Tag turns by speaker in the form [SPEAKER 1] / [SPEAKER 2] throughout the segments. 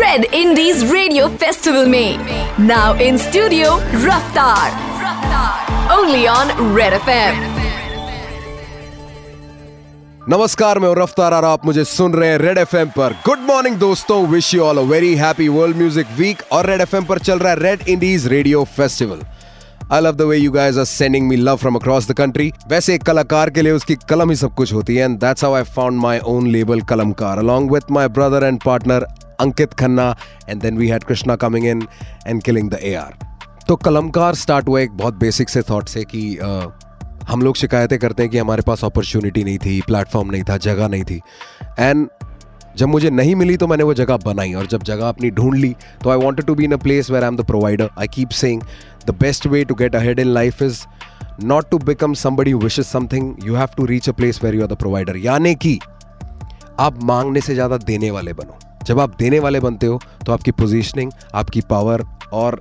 [SPEAKER 1] Red indies radio festival में। Now in studio Raftaar only on red F
[SPEAKER 2] नमस्कार मैं हूँ रफ्तार और आप मुझे सुन रहे हैं रेड एफ़ एम पर। गुड मॉर्निंग दोस्तों। Wish you all a very happy world music week और रेड एफ़ एम पर चल रहा है red indies radio festival I love the way you guys are sending me love from across the country वैसे एक कलाकार के लिए उसकी कलम ही सब कुछ होती है and that's how I found my own label Kalamkaar along with my brother and partner Ankit Khanna and then we had Krishna coming in and killing the AR तो कलमकार स्टार्ट हुआ एक बहुत बेसिक से थॉट से कि हम लोग शिकायतें करते हैं कि हमारे पास अपॉर्चुनिटी नहीं थी प्लेटफॉर्म नहीं था, जगह नहीं थी। एंड जब मुझे नहीं मिली तो मैंने वो जगह बनाई, और जब जगह अपनी ढूंढ ली तो I wanted to be in a place where I am the provider I keep saying the best way to get ahead in life is not to become somebody wish something you have to reach a place where you are the provider यानी कि आप मांगने से ज़्यादा देने वाले बनो। जब आप देने वाले बनते हो तो आपकी पोजिशनिंग आपकी पावर और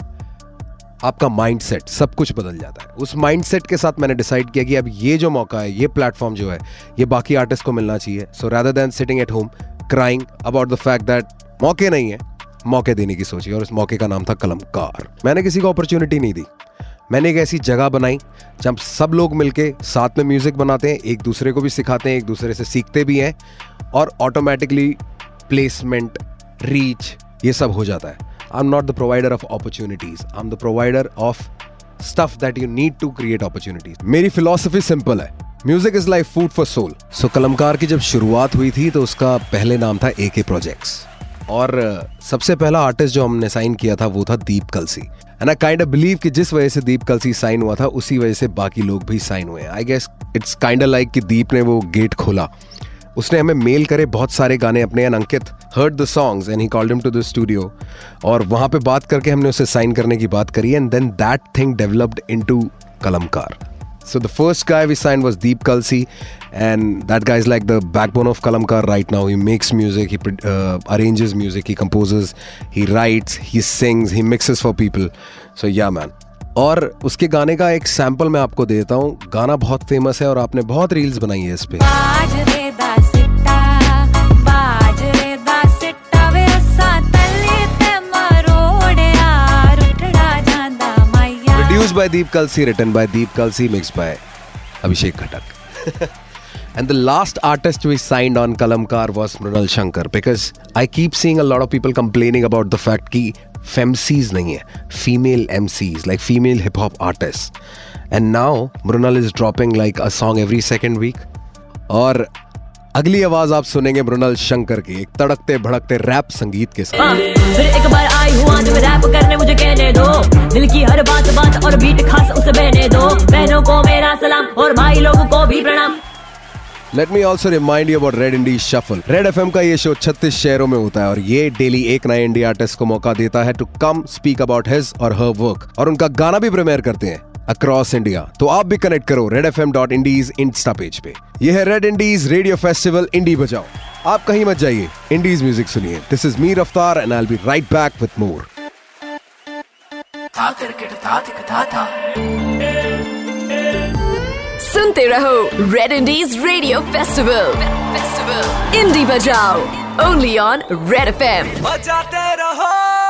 [SPEAKER 2] आपका माइंडसेट सब कुछ बदल जाता है। उस माइंडसेट के साथ मैंने डिसाइड किया कि अब ये जो मौका है, ये प्लेटफॉर्म जो है, ये बाकी आर्टिस्ट को मिलना चाहिए। So rather than sitting at home crying about the fact that मौके नहीं है मौके देने की सोची और उस मौके का नाम था कलमकार। मैंने किसी को अपॉर्चुनिटी नहीं दी। मैंने एक ऐसी जगह बनाई जब सब लोग मिलके साथ में म्यूज़िक बनाते हैं, एक दूसरे को भी सिखाते हैं, एक दूसरे से सीखते भी हैं और ऑटोमेटिकली प्लेसमेंट रीच ये सब हो जाता है। I am not the provider of opportunities I am the provider of stuff that you need to create opportunities मेरी फिलोसफी सिंपल है। Music is like food for soul so Kalamkaar की जब शुरुआत हुई थी तो उसका पहले नाम था ए के प्रोजेक्ट्स और सबसे पहला आर्टिस्ट जो हमने साइन किया था वो था Deep Kalsi. And I kind of believe कि जिस वजह से दीप कलसी साइन हुआ था, उसी वजह से बाकी लोग भी साइन हुए I guess it's kind of like कि दीप ने वो गेट खोला। उसने हमें मेल करे बहुत सारे गाने अपने and Ankit heard the songs and he called him to the studio और वहाँ पे बात करके हमने उसे साइन करने की बात करी and then that thing developed into Kalamkaar. So the first guy we signed was Deep Kalsi, and that guy is like the backbone of Kalamkar right now. He makes music, he uh, arranges music, he composes, he writes, he sings, he mixes for people. So yeah, man. और उसके गाने का एक sample मैं आपको देता हूँ गाना बहुत फ़ेमस है और आपने बहुत रील्स बनाई है इस पे produce by Deep Kalsi written by Deep Kalsi mix by Abhishek Ghatak and the last artist we signed on Kalamkaar was Mrinal Shankar because I keep seeing lot of people complaining about the fact की फेमसीज नहीं है female M Cs like female hip hop artist and now Mrinal is dropping like a song every second week और अगली आवाज़ आप सुनेंगे मृणल शंकर की, एक तड़कते भड़कते रैप संगीत के साथ। और बीट खास उसे बहने दो। बहनों को मेरा सलाम और भाई लोगों को भी प्रणाम। Let me also remind you about red indie shuffle red F का ये शो 36 शहरों में होता है और ये डेली एक नए इंडिया आर्टिस्ट को मौका देता है to come speak about his और हर वर्क और उनका गाना भी प्रीमियर करते हैं अक्रॉस इंडिया तो आप भी कनेक्ट करो red F M dot indies insta page पे। यह है red indies radio festival indie बजाओ आप कहीं मत जाइए इंडीज म्यूज़िक सुनिए। This is me Raftaar and I be right back with more
[SPEAKER 1] सुनते रहो red indies radio festival festival indie बजाओ ओनली ऑन रेड एफएम
[SPEAKER 3] बजाते रहो।